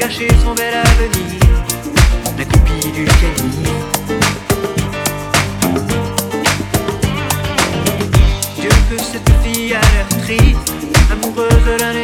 gâché son bel avenir, la copie du calife. Dieu que cette fille a l'air triste, amoureuse de l'année.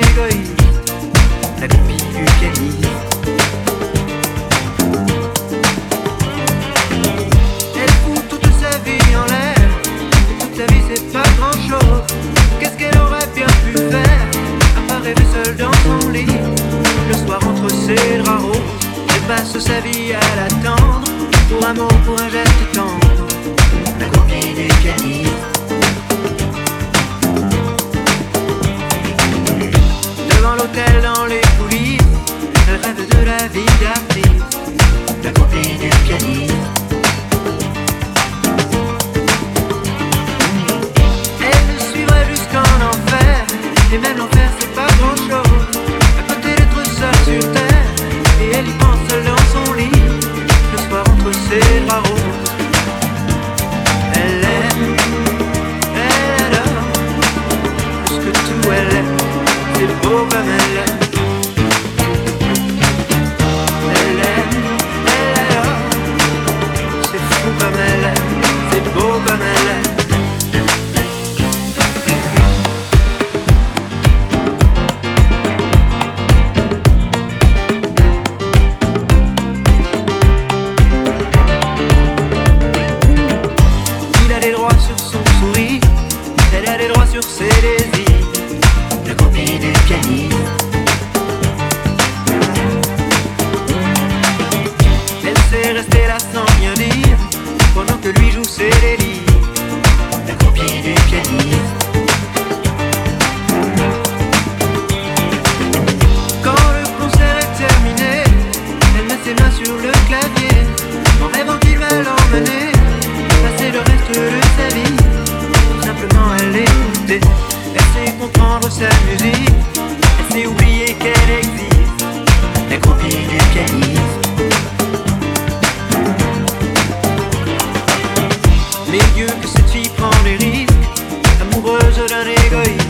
passe sa vie à l'attendre. Pour un mot, pour un geste tendre. La copie du pianiste. Devant l'hôtel, dans les coulisses, elle rêve de la vie d'avant. ses bras roses. Elle aime, elle que tout elle. chorar egoísta.